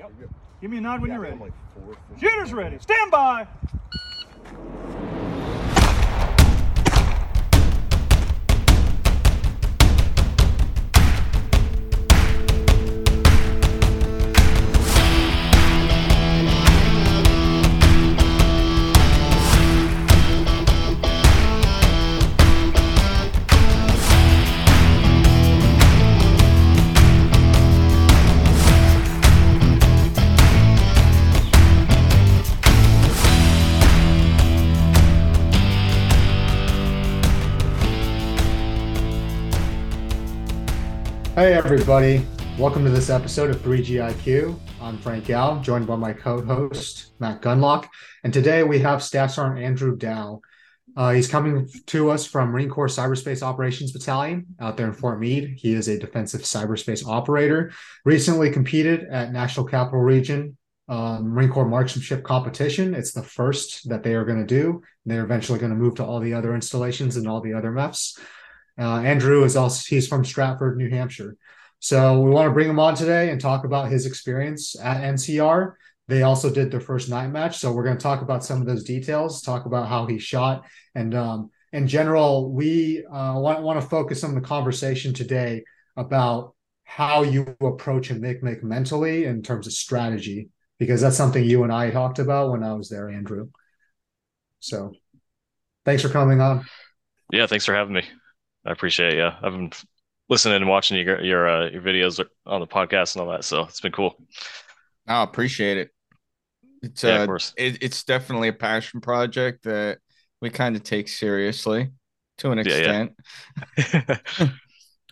Yep. Give me a nod when Yeah, you're ready. like. Shooter's ready. Stand by. Hey, everybody. Welcome to this episode of 3GIQ. I'm Frank Gal, joined by my co host, Matt Gunlock. And today we have Staff Sergeant Andrew Dow. Uh, he's coming to us from Marine Corps Cyberspace Operations Battalion out there in Fort Meade. He is a defensive cyberspace operator. Recently competed at National Capital Region um, Marine Corps Marksmanship Competition. It's the first that they are going to do. They're eventually going to move to all the other installations and all the other MEFs. Uh, Andrew is also he's from Stratford, New Hampshire. So we want to bring him on today and talk about his experience at NCR. They also did their first night match, so we're going to talk about some of those details, talk about how he shot, and um, in general, we uh, want want to focus on the conversation today about how you approach a make mentally in terms of strategy, because that's something you and I talked about when I was there, Andrew. So, thanks for coming on. Yeah, thanks for having me. I appreciate. Yeah, I've been listening and watching your your uh, your videos on the podcast and all that, so it's been cool. I appreciate it. It's Yeah, uh, of course. it, it's definitely a passion project that we kind of take seriously to an Yeah, yeah. extent.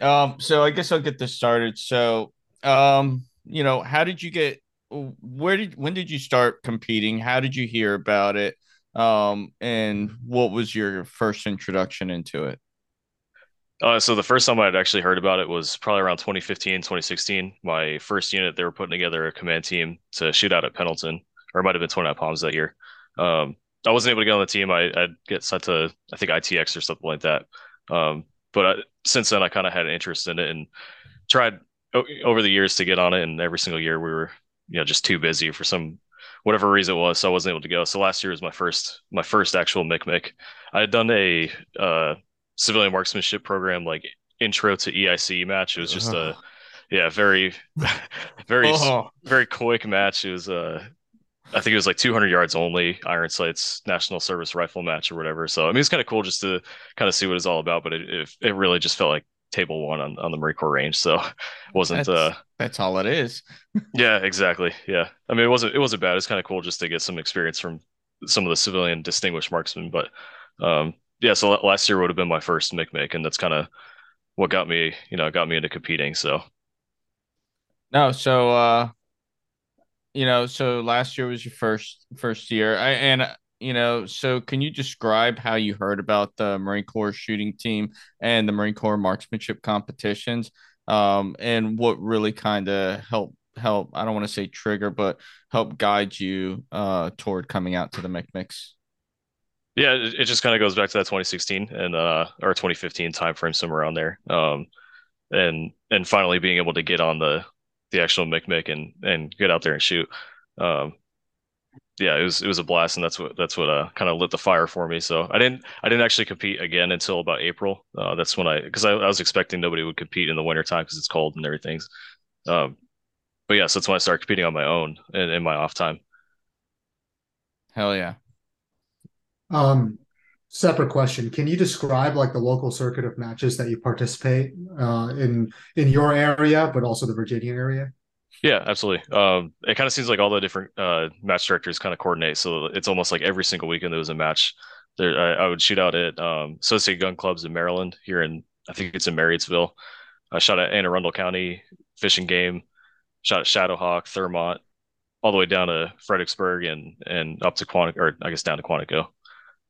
Um, so I guess I'll get this started. So, um, you know, how did you get? Where did when did you start competing? How did you hear about it? Um, and what was your first introduction into it? Uh, so the first time I'd actually heard about it was probably around 2015, 2016. My first unit, they were putting together a command team to shoot out at Pendleton, or it might have been 29 Palms that year. Um, I wasn't able to get on the team. I, I'd get sent to, I think, ITX or something like that. Um, but I, since then, I kind of had an interest in it and tried o- over the years to get on it. And every single year, we were, you know, just too busy for some whatever reason it was, so I wasn't able to go. So last year was my first my first actual MIC. I had done a uh, civilian marksmanship program like intro to EIC match. It was just a yeah, very very Oh, very quick match. It was uh I think it was like 200 yards only, Iron Sights National Service Rifle match or whatever. So I mean, it's kind of cool just to kind of see what it's all about. But it it, it really just felt like table one on, on the Marine Corps range. So it wasn't that's, uh that's all it is. yeah exactly yeah. I mean it wasn't it wasn't bad. It's kind of cool just to get some experience from some of the civilian distinguished marksmen. But um yeah, so last year would have been my first MIC, and that's kind of what got me you know got me into competing. So No, so uh you know, so last year was your first first year. I and you know, so can you describe how you heard about the Marine Corps shooting team and the Marine Corps marksmanship competitions? Um, and what really kind of help help, I don't want to say trigger, but help guide you uh toward coming out to the MICMIX? Yeah, it, it just kind of goes back to that 2016 and uh or 2015 timeframe somewhere around there. Um and and finally being able to get on the the actual MIC and and get out there and shoot. Um yeah, it was it was a blast and that's what that's what uh kind of lit the fire for me. So I didn't I didn't actually compete again until about April. Uh that's when I because I, I was expecting nobody would compete in the winter time because it's cold and everything. Um but yeah, so that's when I started competing on my own in, in my off time. Hell yeah. Um, separate question. Can you describe like the local circuit of matches that you participate uh, in in your area, but also the Virginia area? Yeah, absolutely. Um, it kind of seems like all the different uh, match directors kind of coordinate. So it's almost like every single weekend there was a match. There, I, I would shoot out at um, Associated Gun Clubs in Maryland, here in I think it's in Marriottsville. I shot at Anne Arundel County Fishing Game, shot at Shadowhawk, Thurmont, all the way down to Fredericksburg and and up to Quantico, or I guess down to Quantico.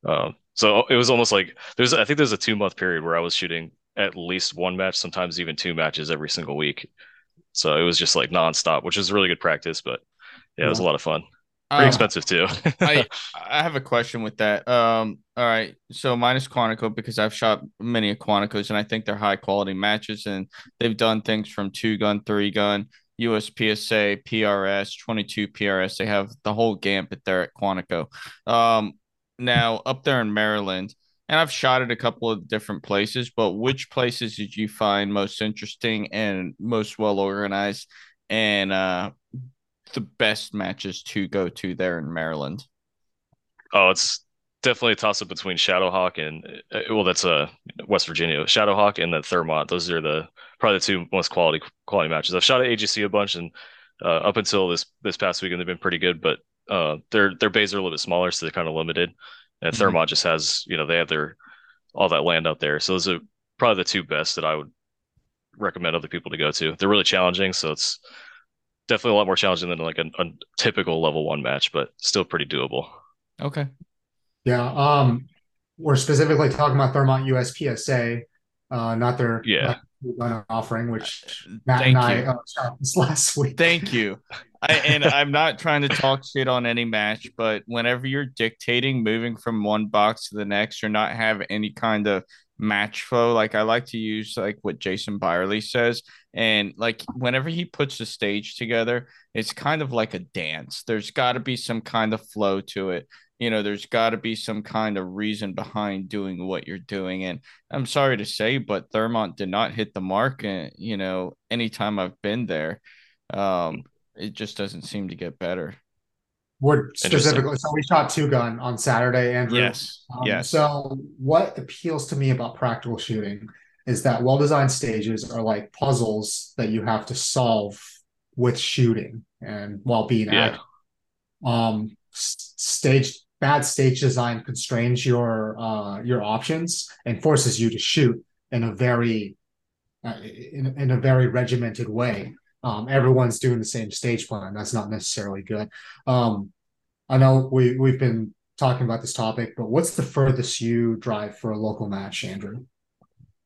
Um, so it was almost like there's I think there's a two month period where I was shooting at least one match, sometimes even two matches every single week. So it was just like nonstop, which was really good practice, but yeah, it was a lot of fun. Pretty Uh, expensive too. I I have a question with that. Um, all right. So minus Quantico because I've shot many of Quanticos and I think they're high quality matches and they've done things from two gun, three gun, USPSA, PRS, 22 PRS. They have the whole gambit there at Quantico. Um, now up there in Maryland, and I've shot at a couple of different places, but which places did you find most interesting and most well organized and uh, the best matches to go to there in Maryland? Oh, it's definitely a toss up between Shadowhawk and uh, well, that's uh West Virginia, Shadowhawk and then Thurmont. Those are the probably the two most quality quality matches. I've shot at AGC a bunch, and uh, up until this this past weekend, they've been pretty good. But uh, their their bays are a little bit smaller, so they're kind of limited. And mm-hmm. Thurmont just has you know they have their all that land out there, so those are probably the two best that I would recommend other people to go to. They're really challenging, so it's definitely a lot more challenging than like a, a typical level one match, but still pretty doable. Okay. Yeah. Um, we're specifically talking about Thurmont USPSA, uh, not their yeah not offering, which Matt Thank and I you. uh, this last week. Thank you. I, and I'm not trying to talk shit on any match, but whenever you're dictating moving from one box to the next, you're not have any kind of match flow, like I like to use like what Jason Byerly says, and like whenever he puts the stage together, it's kind of like a dance. There's got to be some kind of flow to it. You know there's got to be some kind of reason behind doing what you're doing and i'm sorry to say but thurmont did not hit the mark and you know anytime i've been there. Um it just doesn't seem to get better. We're specifically so we shot two gun on saturday andrew. Yes um, yes. So what appeals to me about practical shooting is that well-designed stages are like puzzles that you have to solve with shooting and while being yeah. active. Um stage bad stage design constrains your uh, your options and forces you to shoot in a very uh, in, in a very regimented way. Um, everyone's doing the same stage plan. That's not necessarily good. Um, I know we we've been talking about this topic, but what's the furthest you drive for a local match, Andrew?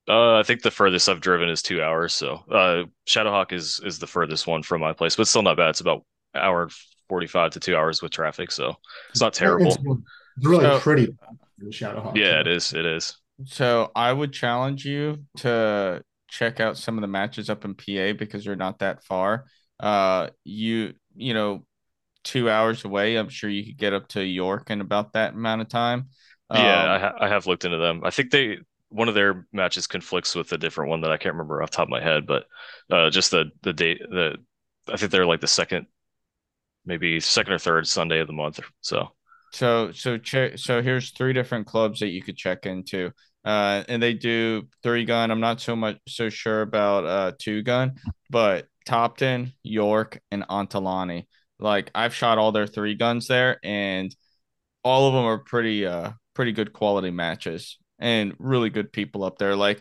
Uh, I think the furthest I've driven is two hours. So uh, Shadowhawk is is the furthest one from my place, but still not bad. It's about hour 45 to two hours with traffic. So it's not terrible. It's really so, pretty. Shadowhawk. Yeah, it is. It is. So I would challenge you to check out some of the matches up in PA because they're not that far. Uh, you, you know, two hours away, I'm sure you could get up to York in about that amount of time. Yeah, um, I, ha- I have looked into them. I think they, one of their matches conflicts with a different one that I can't remember off top of my head, but uh, just the the date the I think they're like the second maybe second or third Sunday of the month. So, so, so, check. So here's three different clubs that you could check into. Uh, and they do three gun. I'm not so much so sure about uh two gun, but Topton, York, and Ontelaunee. Like I've shot all their three guns there, and all of them are pretty uh pretty good quality matches and really good people up there. Like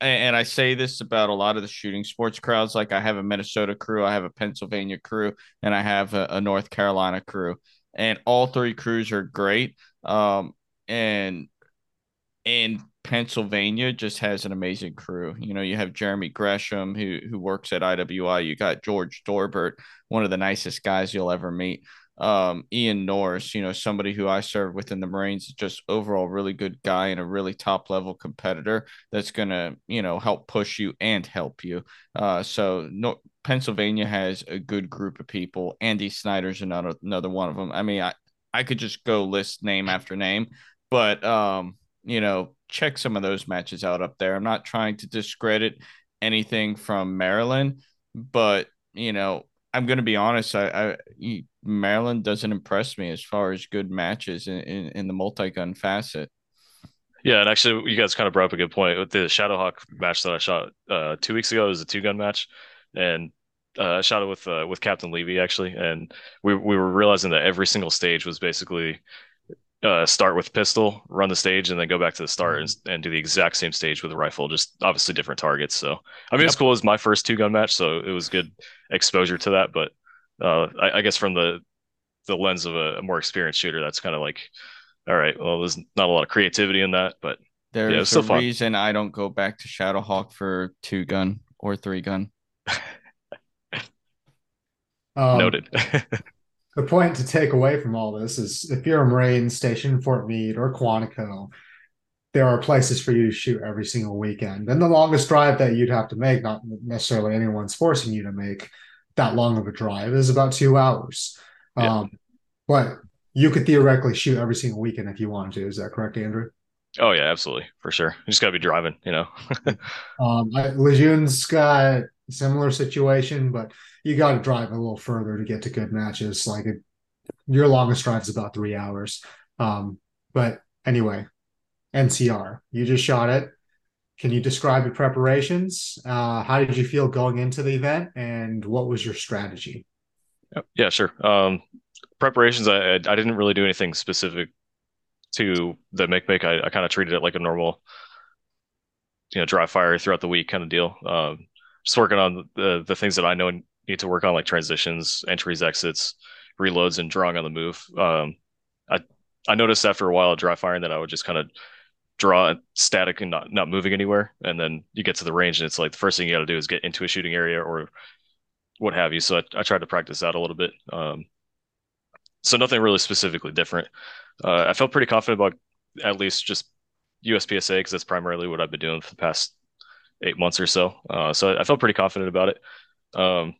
and I say this about a lot of the shooting sports crowds. Like I have a Minnesota crew, I have a Pennsylvania crew, and I have a, a North Carolina crew, and all three crews are great. Um, and and Pennsylvania just has an amazing crew. You know, you have Jeremy Gresham who who works at IWI. You got George Dorbert, one of the nicest guys you'll ever meet um, Ian Norris, you know, somebody who I serve within the Marines, just overall really good guy and a really top level competitor that's to, you know, help push you and help you. Uh, so no, Pennsylvania has a good group of people. Andy Snyder's another another one of them. I mean, I I could just go list name after name, but um, you know, check some of those matches out up there. I'm not trying to discredit anything from Maryland, but you know, I'm going to be honest. I, I Maryland doesn't impress me as far as good matches in, in, in the multi gun facet. Yeah, and actually, you guys kind of brought up a good point with the Shadowhawk match that I shot uh, two weeks ago. It was a two gun match, and uh, I shot it with uh, with Captain Levy actually, and we we were realizing that every single stage was basically uh, start with pistol, run the stage, and then go back to the start and, and do the exact same stage with a rifle, just obviously different targets. So I mean, yep. it's cool. It was my first two gun match, so it was good exposure to that. But uh, I, I, guess from the the lens of a, a more experienced shooter, that's kind of like, all right, well, there's not a lot of creativity in that, but there's yeah, a fun. reason I don't go back to Shadowhawk for two gun or three gun. um, Noted. the point to take away from all this is if you're a Marine stationed in Fort Meade or Quantico, there are places for you to shoot every single weekend. And the longest drive that you'd have to make, not necessarily anyone's forcing you to make that long of a drive, is about two hours. Yeah. Um, but you could theoretically shoot every single weekend if you wanted to. Is that correct, Andrew? Oh yeah, absolutely for sure. You just gotta be driving, you know. Um, I- Lejeune's got similar situation, but you got to drive a little further to get to good matches. Like it, your longest drive is about three hours. Um, but anyway, NCR, you just shot it. Can you describe your preparations? Uh, how did you feel going into the event, and what was your strategy? yeah, sure. Um, preparations, I I didn't really do anything specific to the make make. I, I kind of treated it like a normal, you know, dry fire throughout the week kind of deal. Um, just working on the the things that I know need to work on, like transitions, entries, exits, reloads, and drawing on the move. Um, I I noticed after a while of dry firing that I would just kind of draw static and not not moving anywhere, and then you get to the range and it's like the first thing you got to do is get into a shooting area or what have you. So I, I tried to practice that a little bit. Um, so nothing really specifically different. Uh, I felt pretty confident about at least just USPSA because that's primarily what I've been doing for the past eight months or so. Uh, so I, felt pretty confident about it. Um,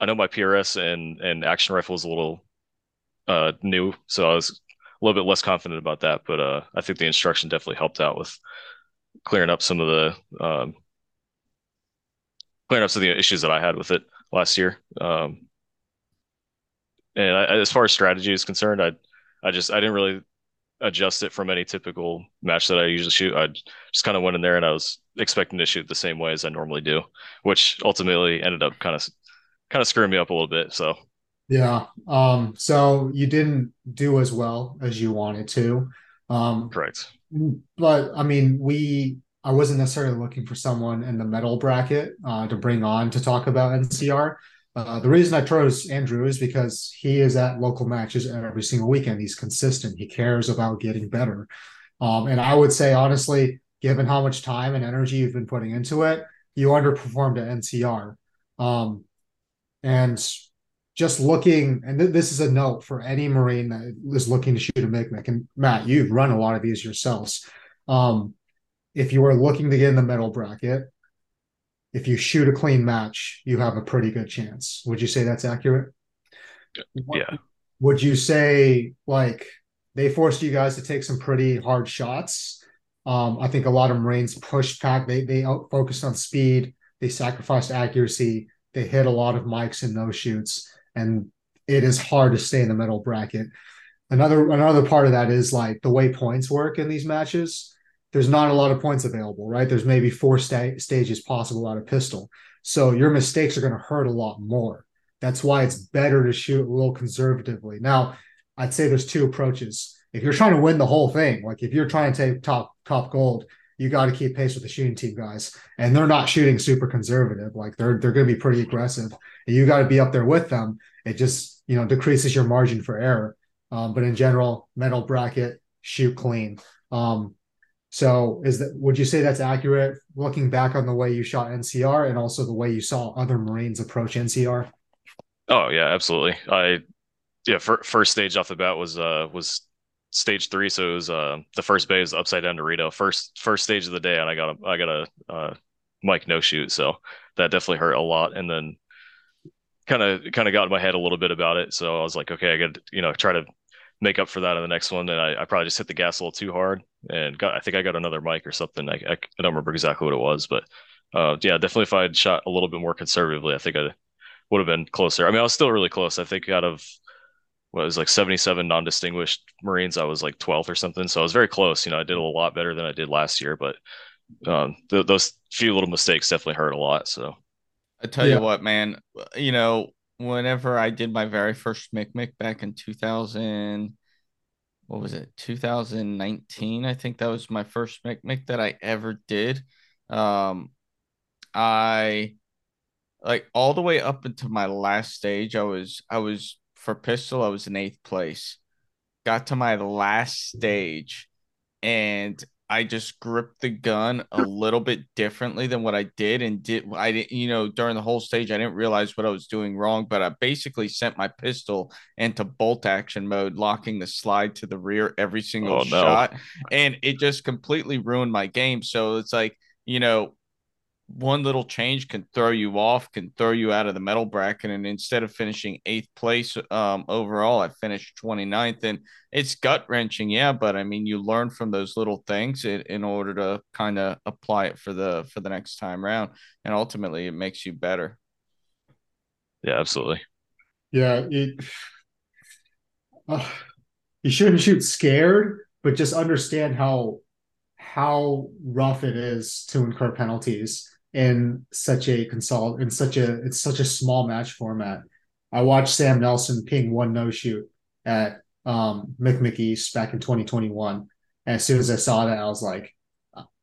I know my PRS and and action rifle is a little uh, new, so I was a little bit less confident about that. But uh, I think the instruction definitely helped out with clearing up some of the um, clearing up some of the issues that I had with it last year. Um, and I, as far as strategy is concerned, I I just I didn't really adjust it from any typical match that I usually shoot. I just kind of went in there and I was expecting to shoot the same way as I normally do, which ultimately ended up kind of kind of screwing me up a little bit. So Yeah. Um, so you didn't do as well as you wanted to. Um, correct. but I mean, we I wasn't necessarily looking for someone in the metal bracket uh, to bring on to talk about NCR. Uh, the reason I chose Andrew is because he is at local matches every single weekend. He's consistent. He cares about getting better. Um, and I would say, honestly, given how much time and energy you've been putting into it, you underperformed at NCR. Um, and just looking, and th- this is a note for any Marine that is looking to shoot a MICMIC. And Matt, you've run a lot of these yourselves. Um, if you are looking to get in the metal bracket, if you shoot a clean match, you have a pretty good chance. Would you say that's accurate? Yeah. Would you say like they forced you guys to take some pretty hard shots? Um, I think a lot of Marines pushed back. They they focused on speed. They sacrificed accuracy. They hit a lot of mics in those shoots, and it is hard to stay in the middle bracket. Another another part of that is like the way points work in these matches there's not a lot of points available, right? There's maybe four sta- stages possible out of pistol. So your mistakes are going to hurt a lot more. That's why it's better to shoot a little conservatively. Now, I'd say there's two approaches. If you're trying to win the whole thing, like if you're trying to take top top gold, you got to keep pace with the shooting team guys, and they're not shooting super conservative. Like they're they're going to be pretty aggressive, and you got to be up there with them. It just you know decreases your margin for error. Um, but in general, metal bracket, shoot clean. Um, so is that would you say that's accurate looking back on the way you shot NCR and also the way you saw other Marines approach NCR? Oh yeah, absolutely. I yeah, fir- first stage off the bat was uh was stage three, so it was uh the first bay was upside down Dorito. First first stage of the day, and I got a I got a uh mic no shoot, so that definitely hurt a lot. And then kind of kind of got in my head a little bit about it, so I was like, okay, I got to you know try to make up for that in the next one. And I, I probably just hit the gas a little too hard, and got I think I got another mic or something. I I, I don't remember exactly what it was, but uh yeah, definitely if I had shot a little bit more conservatively, I think I would have been closer. I mean, I was still really close. I think out of what it was like 77 non-distinguished Marines, I was like 12th or something. So I was very close. You know, I did a lot better than I did last year, but um, th- those few little mistakes definitely hurt a lot. So I tell Yeah. you what, man, you know, whenever I did my very first McMic back in 2000, what was it? 2019, I think that was my first McMic that I ever did. Um, I like all the way up into my last stage, I was I was for pistol, I was in eighth place. Got to my last stage, and I just gripped the gun a little bit differently than what I did, and did I didn't you know during the whole stage I didn't realize what I was doing wrong, but I basically sent my pistol into bolt action mode, locking the slide to the rear every single Oh, no. shot, and it just completely ruined my game. So it's like you know one little change can throw you off, can throw you out of the medal bracket. And instead of finishing eighth place um, overall, I finished 29th. And it's gut wrenching, yeah. But I mean, you learn from those little things in, in order to kind of apply it for the for the next time round. And ultimately, it makes you better. Yeah, absolutely. Yeah, it. Uh, you shouldn't shoot scared, but just understand how how rough it is to incur penalties in such a console in such a it's such a small match format. I watched Sam Nelson ping one no shoot at um McMick East back in 2021. And as soon as I saw that, I was like,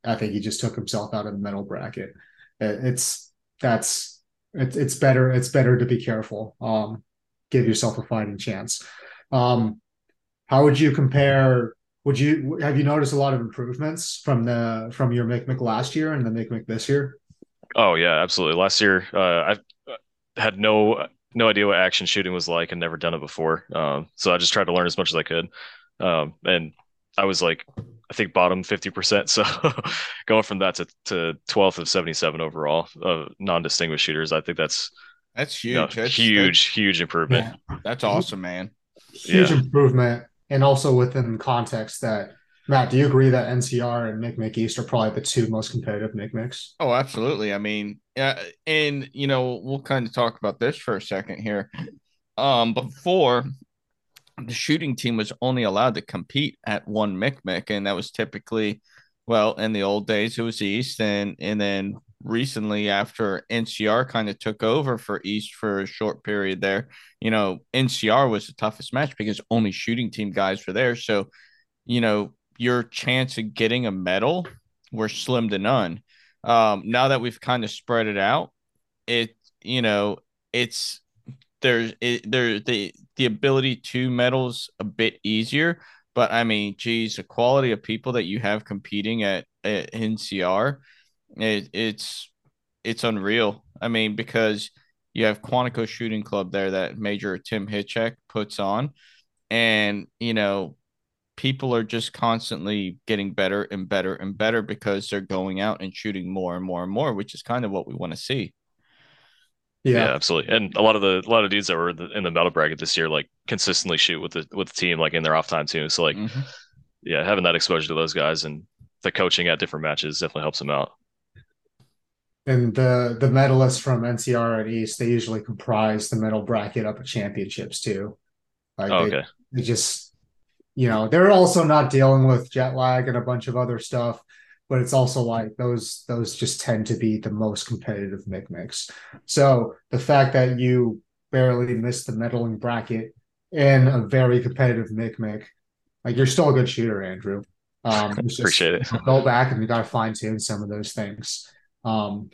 I think he just took himself out of the medal bracket. It's that's it's it's better it's better to be careful. Um, give yourself a fighting chance. Um, how would you compare? Would you have you noticed a lot of improvements from the from your McMick last year and the McMick this year? Oh yeah, absolutely. Last year, uh, I uh, had no no idea what action shooting was like and never done it before. Um, so I just tried to learn as much as I could. Um, and I was like, I think bottom 50%. So going from that to, to 12th of 77 overall of non-distinguished shooters, I think that's That's you know, huge. That's, huge, huge improvement. That's, that's awesome, man. Huge Yeah. improvement, and also within context that Matt, do you agree that NCR and McMick East are probably the two most competitive McMicks? Oh, absolutely. I mean, uh, and you know, we'll kind of talk about this for a second here. Um, before the shooting team was only allowed to compete at one McMick, and that was typically, well, in the old days it was East, and and then recently after NCR kind of took over for East for a short period there, you know, NCR was the toughest match because only shooting team guys were there. So, you know, your chance of getting a medal were slim to none. Um, now that we've kind of spread it out, it you know, it's there's it, there the the ability to medals a bit easier. But I mean, geez, the quality of people that you have competing at, at NCR, it, it's it's unreal. I mean, because you have Quantico Shooting Club there that Major Tim Hitchek puts on, and you know, people are just constantly getting better and better and better because they're going out and shooting more and more and more, which is kind of what we want to see. Yeah, absolutely. And a lot of the a lot of dudes that were the- in the medal bracket this year, like consistently shoot with the with the team, like in their off time too. So like, Mhm. yeah, having that exposure to those guys and the coaching at different matches definitely helps them out. And the the medalists from NCR and East, they usually comprise the medal bracket up at championships too. Like Oh, they, okay. they just, you know, they're also not dealing with jet lag and a bunch of other stuff, but it's also like those those just tend to be the most competitive mix. So the fact that you barely missed the medaling bracket in a very competitive mic like you're still a good shooter, Andrew. Um, Appreciate it. go back and you got to fine tune some of those things. Um,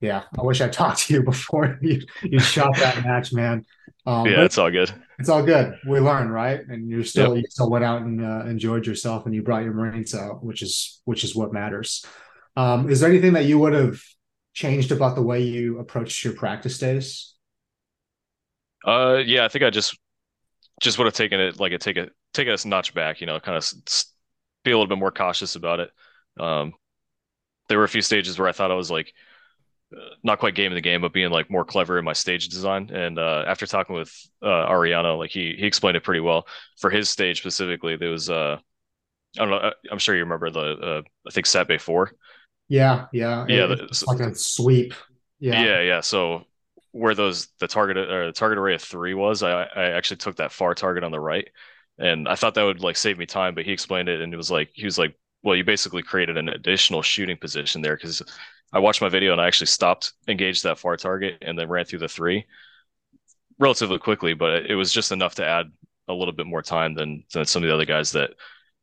yeah, I wish I talked to you before you, you shot that match, man. Um, Yeah, it's all good. it's all good. We learn, right? And you're still you still went out and uh, enjoyed yourself, and you brought your Marines out, which is which is what matters. Um, is there anything that you would have changed about the way you approached your practice days? Uh, yeah, I think I just just would have taken it like a take a take it a notch back, you know, kind of be a little bit more cautious about it. Um, there were a few stages where I thought I was like not quite game in the game, but being like more clever in my stage design. And uh, after talking with uh, Ariano, like he he explained it pretty well for his stage specifically. There was uh, I don't know, I- I'm sure you remember the uh, I think Sat Bay four. Yeah, yeah, Yeah, It- the- it's like a sweep. Yeah, Yeah, yeah. So where those the target or the target array of three was, I I actually took that far target on the right, and I thought that would like save me time, but he explained it, and it was like he was like, well, you basically created an additional shooting position there because I watched my video and I actually stopped, engaged that far target, and then ran through the three relatively quickly, but it was just enough to add a little bit more time than than some of the other guys that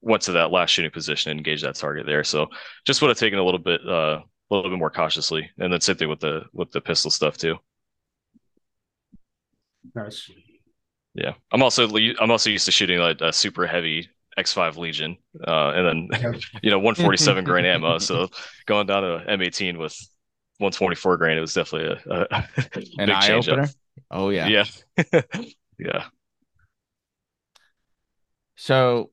went to that last shooting position and engaged that target there. So just would have taken a little bit uh a little bit more cautiously, and then same thing with the with the pistol stuff too. nice. Yeah, I'm also I'm also used to shooting like a super heavy X5 Legion, uh, and then Yeah. you know 147 grain ammo. So going down to M18 with 124 grain, it was definitely a, a An big eye change up. opener. Oh yeah. Yeah, yeah. So,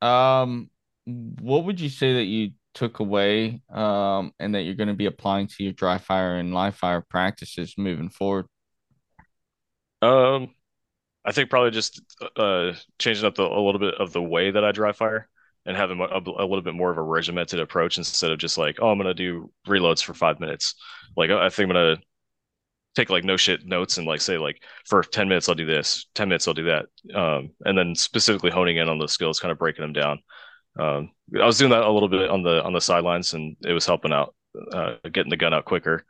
um, what would you say that you took away, um, and that you're going to be applying to your dry fire and live fire practices moving forward? Um, I think probably just uh changing up the, a little bit of the way that I dry fire and having a, a little bit more of a regimented approach instead of just like, oh, I'm gonna do reloads for five minutes. Like I think I'm gonna take like no shit notes and like say like for 10 minutes I'll do this, 10 minutes I'll do that. Um, and then specifically honing in on those skills, kind of breaking them down. Um, I was doing that a little bit on the on the sidelines and it was helping out, uh, getting the gun out quicker,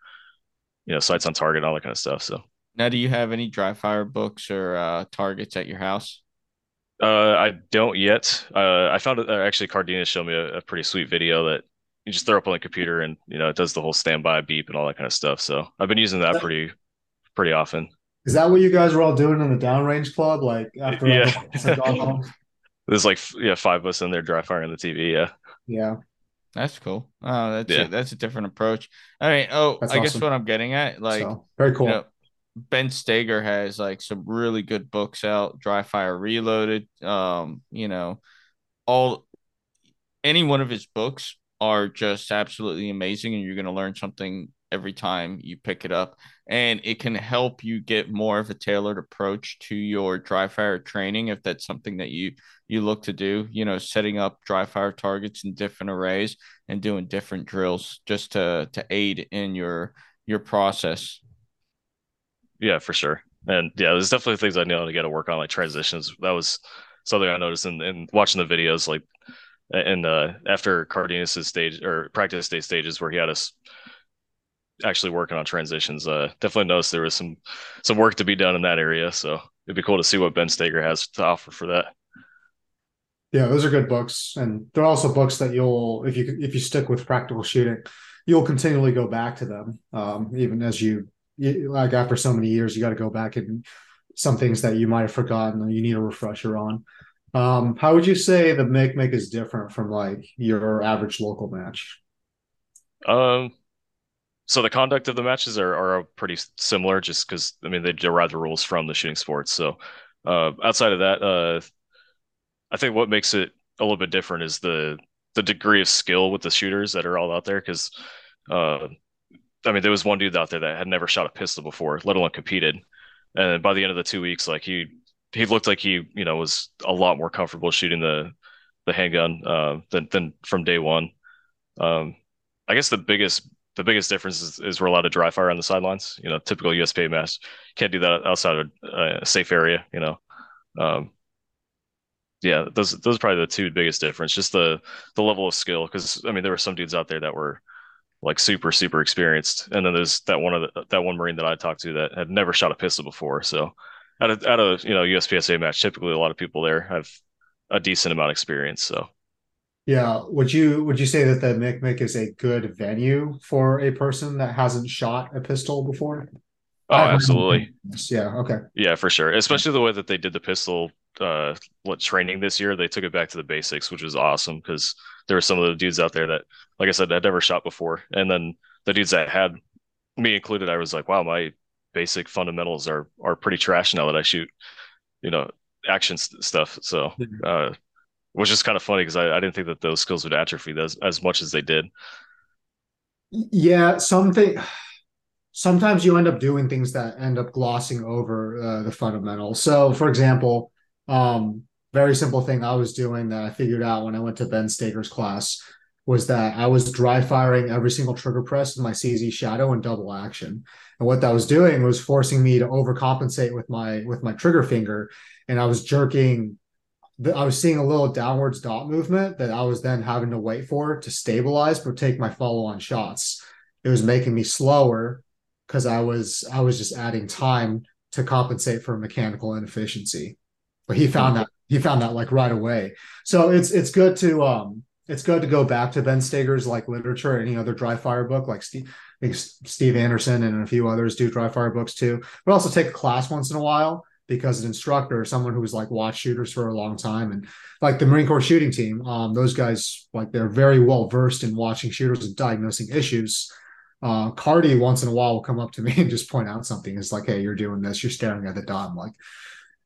you know, sights on target, all that kind of stuff. So Now, do you have any dry fire books or uh, targets at your house? Uh, I don't yet. Uh, I found it uh, actually. Cardenas showed me a, a pretty sweet video that you just throw up on the computer and you know it does the whole standby beep and all that kind of stuff. So I've been using that pretty pretty often. Is that what you guys were all doing in the downrange club? Like after Yeah. everyone else had gone home? There's like yeah five of us in there dry firing the TV. Yeah, Yeah. That's cool. Oh, that's Yeah. a, that's a different approach. All right. Oh, That's I guess what I'm getting at, like, so very cool. you know, Ben Stoeger has like some really good books out. Dry Fire Reloaded. Um, you know, all any one of his books are just absolutely amazing, and you're gonna learn something every time you pick it up. And it can help you get more of a tailored approach to your dry fire training if that's something that you you look to do. You know, setting up dry fire targets in different arrays and doing different drills just to to aid in your your process. Yeah, for sure. And yeah, there's definitely things I know to get to work on, like transitions. That was something I noticed in, in watching the videos, like and uh after Cardenas's stage or practice day stages where he had us actually working on transitions. Uh, definitely noticed there was some some work to be done in that area. So it'd be cool to see what Ben Stoeger has to offer for that. Yeah, those are good books, and they're also books that you'll, if you if you stick with practical shooting, you'll continually go back to them. Um, even as you, you like after so many years, you got to go back and some things that you might have forgotten or you need a refresher on. Um, how would you say the make make is different from like your average local match? Um, so the conduct of the matches are are pretty similar, just because I mean they derive the rules from the shooting sports. So uh, outside of that, uh, I think what makes it a little bit different is the the degree of skill with the shooters that are all out there. Because uh, I mean, there was one dude out there that had never shot a pistol before, let alone competed. And by the end of the two weeks, like he he looked like he you know was a lot more comfortable shooting the the handgun uh, than than from day one. Um, I guess the biggest the biggest difference is, is we're allowed to dry fire on the sidelines. You know, typical USPA match can't do that outside of a safe area. You know, um, yeah, those those are probably the two biggest difference. Just the the level of skill, because I mean, there were some dudes out there that were like super super experienced, and then there's that one of the, that one Marine that I talked to that had never shot a pistol before. So at a at a you know USPSA match, typically a lot of people there have a decent amount of experience. So Yeah, would you would you say that the Mick is a good venue for a person that hasn't shot a pistol before? oh, absolutely. Yeah. Okay. Yeah, for sure. Especially the way that they did the pistol uh what training this year. They took it back to the basics, which was awesome because there were some of the dudes out there that, like I said, had never shot before. And then the dudes that had me included, I was like, wow, my basic fundamentals are are pretty trash now that I shoot, you know, action st- stuff. So uh which is kind of funny because I, I didn't think that those skills would atrophy as, as much as they did. Yeah, something. Sometimes you end up doing things that end up glossing over uh, the fundamentals. So, for example, um, very simple thing I was doing that I figured out when I went to Ben Stoeger's class was that I was dry firing every single trigger press in my CZ shadow and double action. And what that was doing was forcing me to overcompensate with my with my trigger finger, and I was jerking. I was seeing a little downwards dot movement that I was then having to wait for to stabilize but take my follow on shots. It was making me slower because I was I was just adding time to compensate for mechanical inefficiency. But he found mm-hmm. that he found that like right away. So it's it's good to um it's good to go back to Ben Stoeger's like literature, any other dry fire book, like Steve, I think Steve Anderson and a few others do dry fire books too. But also take a class once in a while because an instructor, someone who's like watched shooters for a long time, and like the Marine Corps shooting team, um, those guys like they're very well versed in watching shooters and diagnosing issues. Uh, Cardi once in a while will come up to me and just point out something. It's like, hey, you're doing this. You're staring at the dot. I'm like,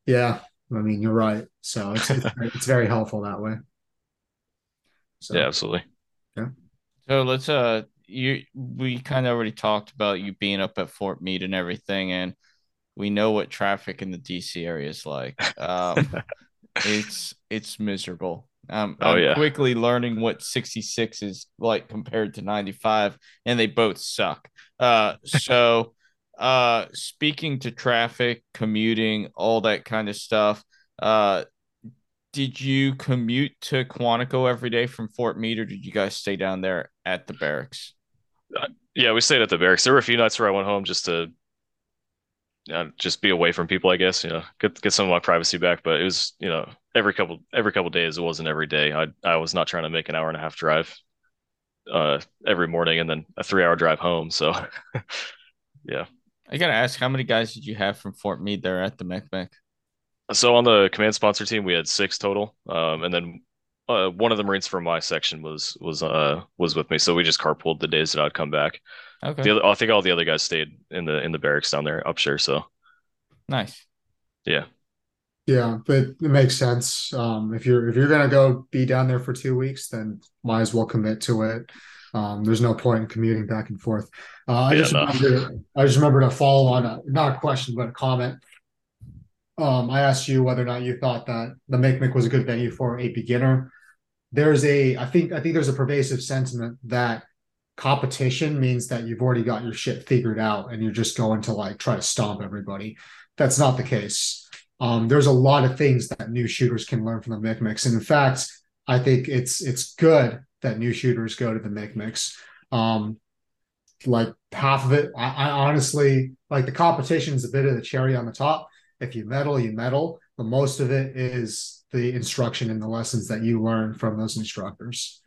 yeah, I mean, you're right. So it's it's, it's very helpful that way. So, yeah, absolutely. Yeah. So let's uh you we kind of already talked about you being up at Fort Meade and everything, and we know what traffic in the DC area is like. Um, it's it's miserable. Um, oh, I'm yeah. quickly learning what 66 is like compared to 95, and they both suck. Uh, so, uh, speaking to traffic, commuting, all that kind of stuff. Uh, did you commute to Quantico every day from Fort Meade, or did you guys stay down there at the barracks? Yeah, we stayed at the barracks. There were a few nights where I went home just to uh, just be away from people, I guess, you know, get get some of my privacy back. But it was, you know, every couple every couple days. It wasn't every day. I I was not trying to make an hour and a half drive uh every morning and then a three hour drive home. So yeah. I gotta ask, how many guys did you have from Fort Meade there at the Mech So on the command sponsor team, we had six total, um, and then uh, one of the Marines from my section was was uh was with me. So we just carpooled the days that I'd come back. Okay. The other, I think all the other guys stayed in the in the barracks down there, Upshur. So nice. Yeah. Yeah, but it makes sense. Um, if you're if you're gonna go be down there for two weeks, then might as well commit to it. Um, there's no point in commuting back and forth. Uh, I Yeah, just no. remember, I just remember to follow on a not a question but a comment. Um, I asked you whether or not you thought that the Mic was a good venue for a beginner. There's a I think I think there's a pervasive sentiment that competition means that you've already got your shit figured out and you're just going to like try to stomp everybody. That's not the case. Um, there's a lot of things that new shooters can learn from the Mic Mix, and in fact, I think it's it's good that new shooters go to the Mic Mix. Um, like half of it, I, I honestly like the competition is a bit of the cherry on the top. If you medal, you medal, but most of it is the instruction and the lessons that you learn from those instructors.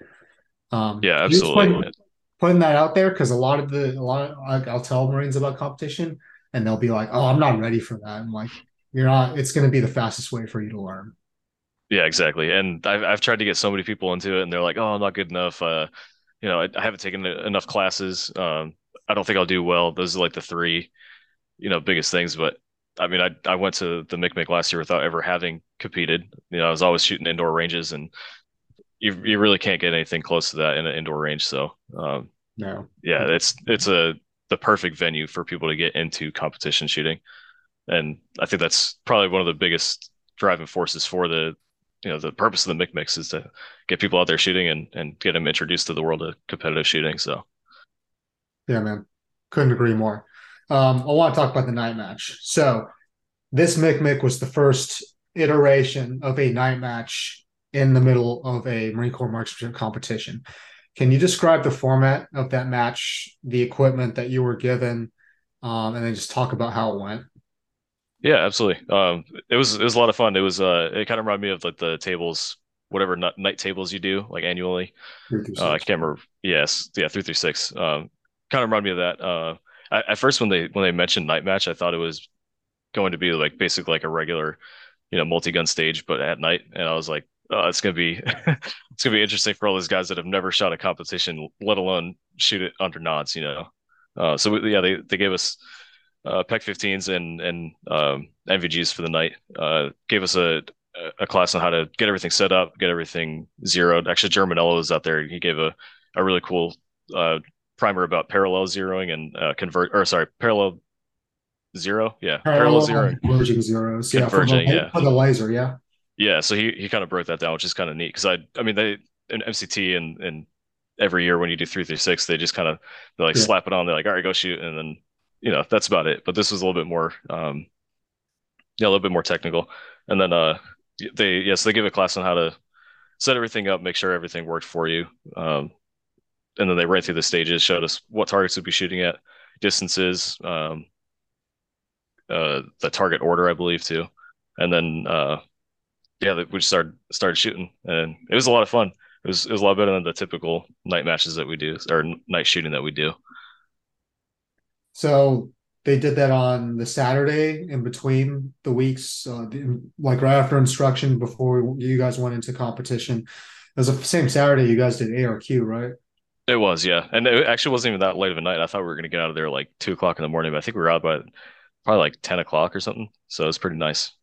Um, Yeah, absolutely. putting- putting that out there because a lot of the a lot of, like, I'll tell Marines about competition and they'll be like, "Oh, I'm not ready for that." I'm like, "You're not. It's going to be the fastest way for you to learn." Yeah, exactly. And I've I've tried to get so many people into it, and they're like, "Oh, I'm not good enough." Uh, you know, I, I haven't taken enough classes. Um, I don't think I'll do well. Those are like the three, you know, biggest things. But I mean, I I went to the MICMIC last year without ever having competed. You know, I was always shooting indoor ranges, and you you really can't get anything close to that in an indoor range. So, um, No. yeah, it's it's a the perfect venue for people to get into competition shooting, and I think that's probably one of the biggest driving forces for the you know the purpose of the Mic Mix is to get people out there shooting and and get them introduced to the world of competitive shooting. So Yeah, man. Couldn't agree more. Um, I want to talk about the night match. So this Mic Mic was the first iteration of a night match in the middle of a Marine Corps marksmanship competition. Can you describe the format of that match, the equipment that you were given, um, and then just talk about how it went? Yeah, absolutely. Um, it was it was a lot of fun. It was uh, it kind of reminded me of like the tables, whatever night, night tables you do like annually. Uh, I can't remember. Yes, yeah, three through six. Um, kind of reminded me of that. Uh, I, at first when they when they mentioned night match, I thought it was going to be like basically like a regular, you know, multi-gun stage, but at night. And I was like, oh, it's gonna be it's gonna be interesting for all those guys that have never shot a competition, let alone shoot it under nods, you know. Uh, so we, yeah, they they gave us uh, PEQ 15s and and um, NVGs for the night. Uh, gave us a a class on how to get everything set up, get everything zeroed. Actually, Germanello was out there. He gave a a really cool uh, primer about parallel zeroing and uh, convert or sorry, parallel zero. Yeah, parallel, zeroing. and converging zeros. Yeah, for the, Converging, yeah. for the laser. Yeah. Yeah, so he he kind of broke that down, which is kind of neat because I I mean they in MCT and and every year when you do three through six, they just kind of they like Yeah. slap it on. They're like, all right, go shoot, and then you know that's about it. But this was a little bit more, um, yeah, a little bit more technical. And then uh, they yes, they give a class on how to set everything up, make sure everything worked for you. Um, and then they ran through the stages, showed us what targets we'd be shooting at, distances, um, uh, the target order, I believe, too. And then uh, yeah, we just started started shooting, and it was a lot of fun. It was it was a lot better than the typical night matches that we do or night shooting that we do. So they did that on the Saturday in between the weeks, uh, the, like right after instruction before you guys went into competition. It was the same Saturday you guys did ARQ, right? It was, yeah, and it actually wasn't even that late of a night. I thought we were gonna get out of there like two o'clock in the morning, but I think we were out by probably like ten o'clock or something. So it was pretty nice.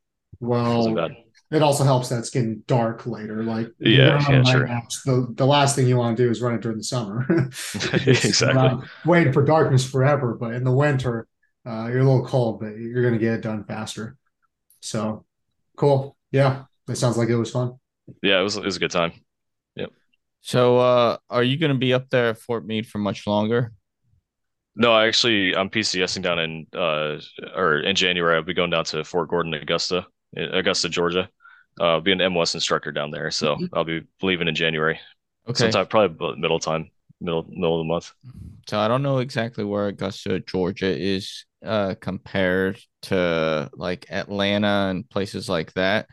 Well, it also helps that it's getting dark later. Like yeah, yeah, sure. Match, the the last thing you want to do is run it during the summer. exactly. Waiting for darkness forever, but in the winter, uh, you're a little cold, but you're gonna get it done faster. So cool. Yeah, that sounds like it was fun. Yeah, it was it was a good time. Yep. So uh are you gonna be up there at Fort Meade for much longer? No, I actually I'm PCSing down in uh or in January. I'll be going down to Fort Gordon, Augusta, Augusta, Georgia. Uh, be an MLS instructor down there, so mm-hmm. I'll be leaving in January. Okay, sometime probably middle time, middle middle of the month. So I don't know exactly where Augusta, Georgia is uh compared to like Atlanta and places like that,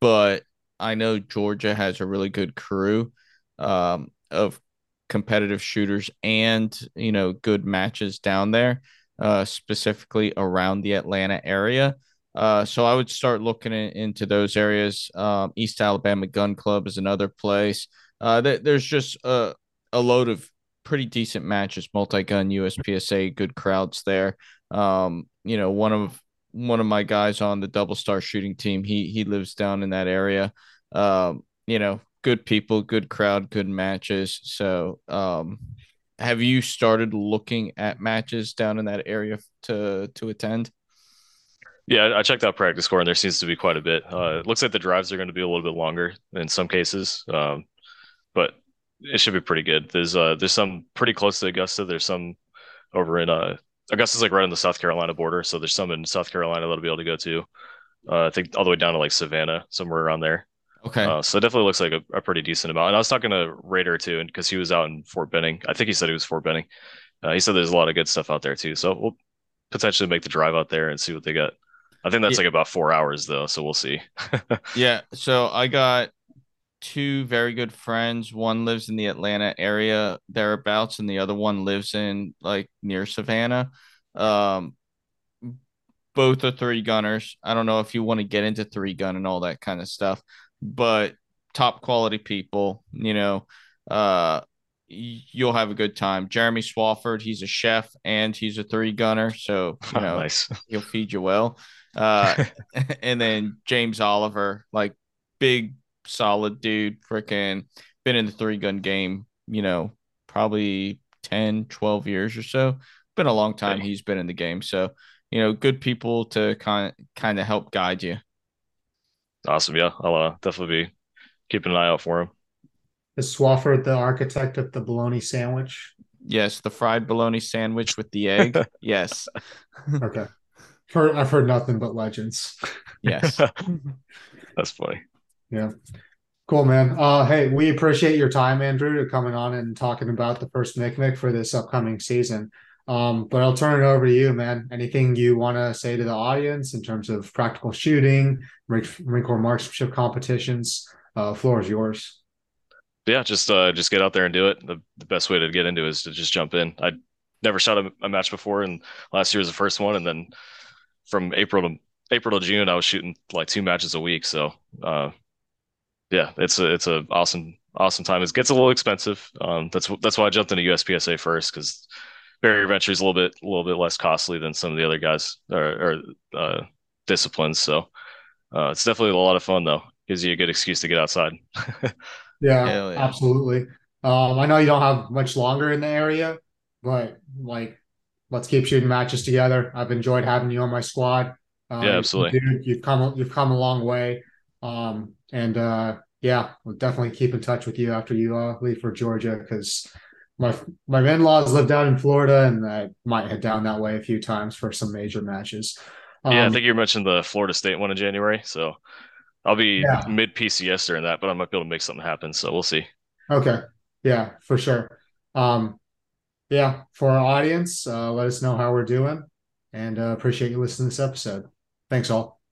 but I know Georgia has a really good crew um of competitive shooters and you know good matches down there, uh, specifically around the Atlanta area. Uh, so I would start looking in, into those areas. Um, East Alabama Gun Club is another place. Uh, th- there's just a, a load of pretty decent matches, multi-gun USPSA, good crowds there. Um, you know, one of one of my guys on the double star shooting team, he he lives down in that area. Um, you know, good people, good crowd, good matches. So, um, have you started looking at matches down in that area to to attend? Yeah, I checked out PractiScore, and there seems to be quite a bit. Uh, it looks like the drives are going to be a little bit longer in some cases, um, but it should be pretty good. There's uh, there's some pretty close to Augusta. There's some over in uh, Augusta's like right on the South Carolina border, so there's some in South Carolina that'll be able to go to. Uh, I think all the way down to like Savannah, somewhere around there. Okay. Uh, so it definitely looks like a, a, pretty decent amount. And I was talking to Raider too, and because he was out in Fort Benning, I think he said he was Fort Benning. Uh, he said there's a lot of good stuff out there too. So we'll potentially make the drive out there and see what they got. I think that's yeah. like about four hours though, so we'll see. yeah. So I got two very good friends. One lives in the Atlanta area thereabouts, and the other one lives in like near Savannah. Um, both are three gunners. I don't know if you want to get into three gun and all that kind of stuff but top quality people, you know, uh, you'll have a good time. Jeremy Swafford, he's a chef and he's a three gunner, so you know nice. he'll feed you well. Uh, and then James Oliver, like big solid dude, freaking been in the three gun game, you know, probably 10, 12 years or so. Been a long time he's been in the game, so you know, good people to kind kind of help guide you. Awesome. Yeah, I'll uh, definitely be keeping an eye out for him. Is Swafford the architect of the bologna sandwich? Yes, the fried bologna sandwich with the egg. yes. okay. Heard, I've heard nothing but legends. Yes. That's funny. Yeah. Cool, man. Uh, hey, we appreciate your time, Andrew, coming on and talking about the first MICMIC for this upcoming season. Um, but I'll turn it over to you, man. Anything you want to say to the audience in terms of practical shooting, Marine Corps marksmanship competitions? Uh, floor is yours. Yeah, just uh, just get out there and do it. The, the best way to get into it is to just jump in. I never shot a, a, match before, and last year was the first one. And then from April to April to June, I was shooting like two matches a week. So uh, yeah, it's a it's a awesome awesome time. It gets a little expensive. Um, that's that's why I jumped into USPSA first because barrier venture is a little bit a little bit less costly than some of the other guys or, or uh, disciplines. So uh, it's definitely a lot of fun though. Gives you a good excuse to get outside. yeah, yeah, absolutely. Um, I know you don't have much longer in the area, but like, let's keep shooting matches together. I've enjoyed having you on my squad. Uh, yeah, absolutely. Dude, you've come you've come a long way. Um, and uh, yeah, we'll definitely keep in touch with you after you uh, leave for Georgia because my my in-laws live down in Florida, and I might head down that way a few times for some major matches. Um, yeah, I um, think you mentioned the Florida State one in January, so I'll be yeah. mid PCS during that, but I might be able to make something happen. So we'll see. Okay, yeah, for sure. Um, yeah, for our audience, uh, let us know how we're doing, and uh, appreciate you listening to this episode. Thanks all.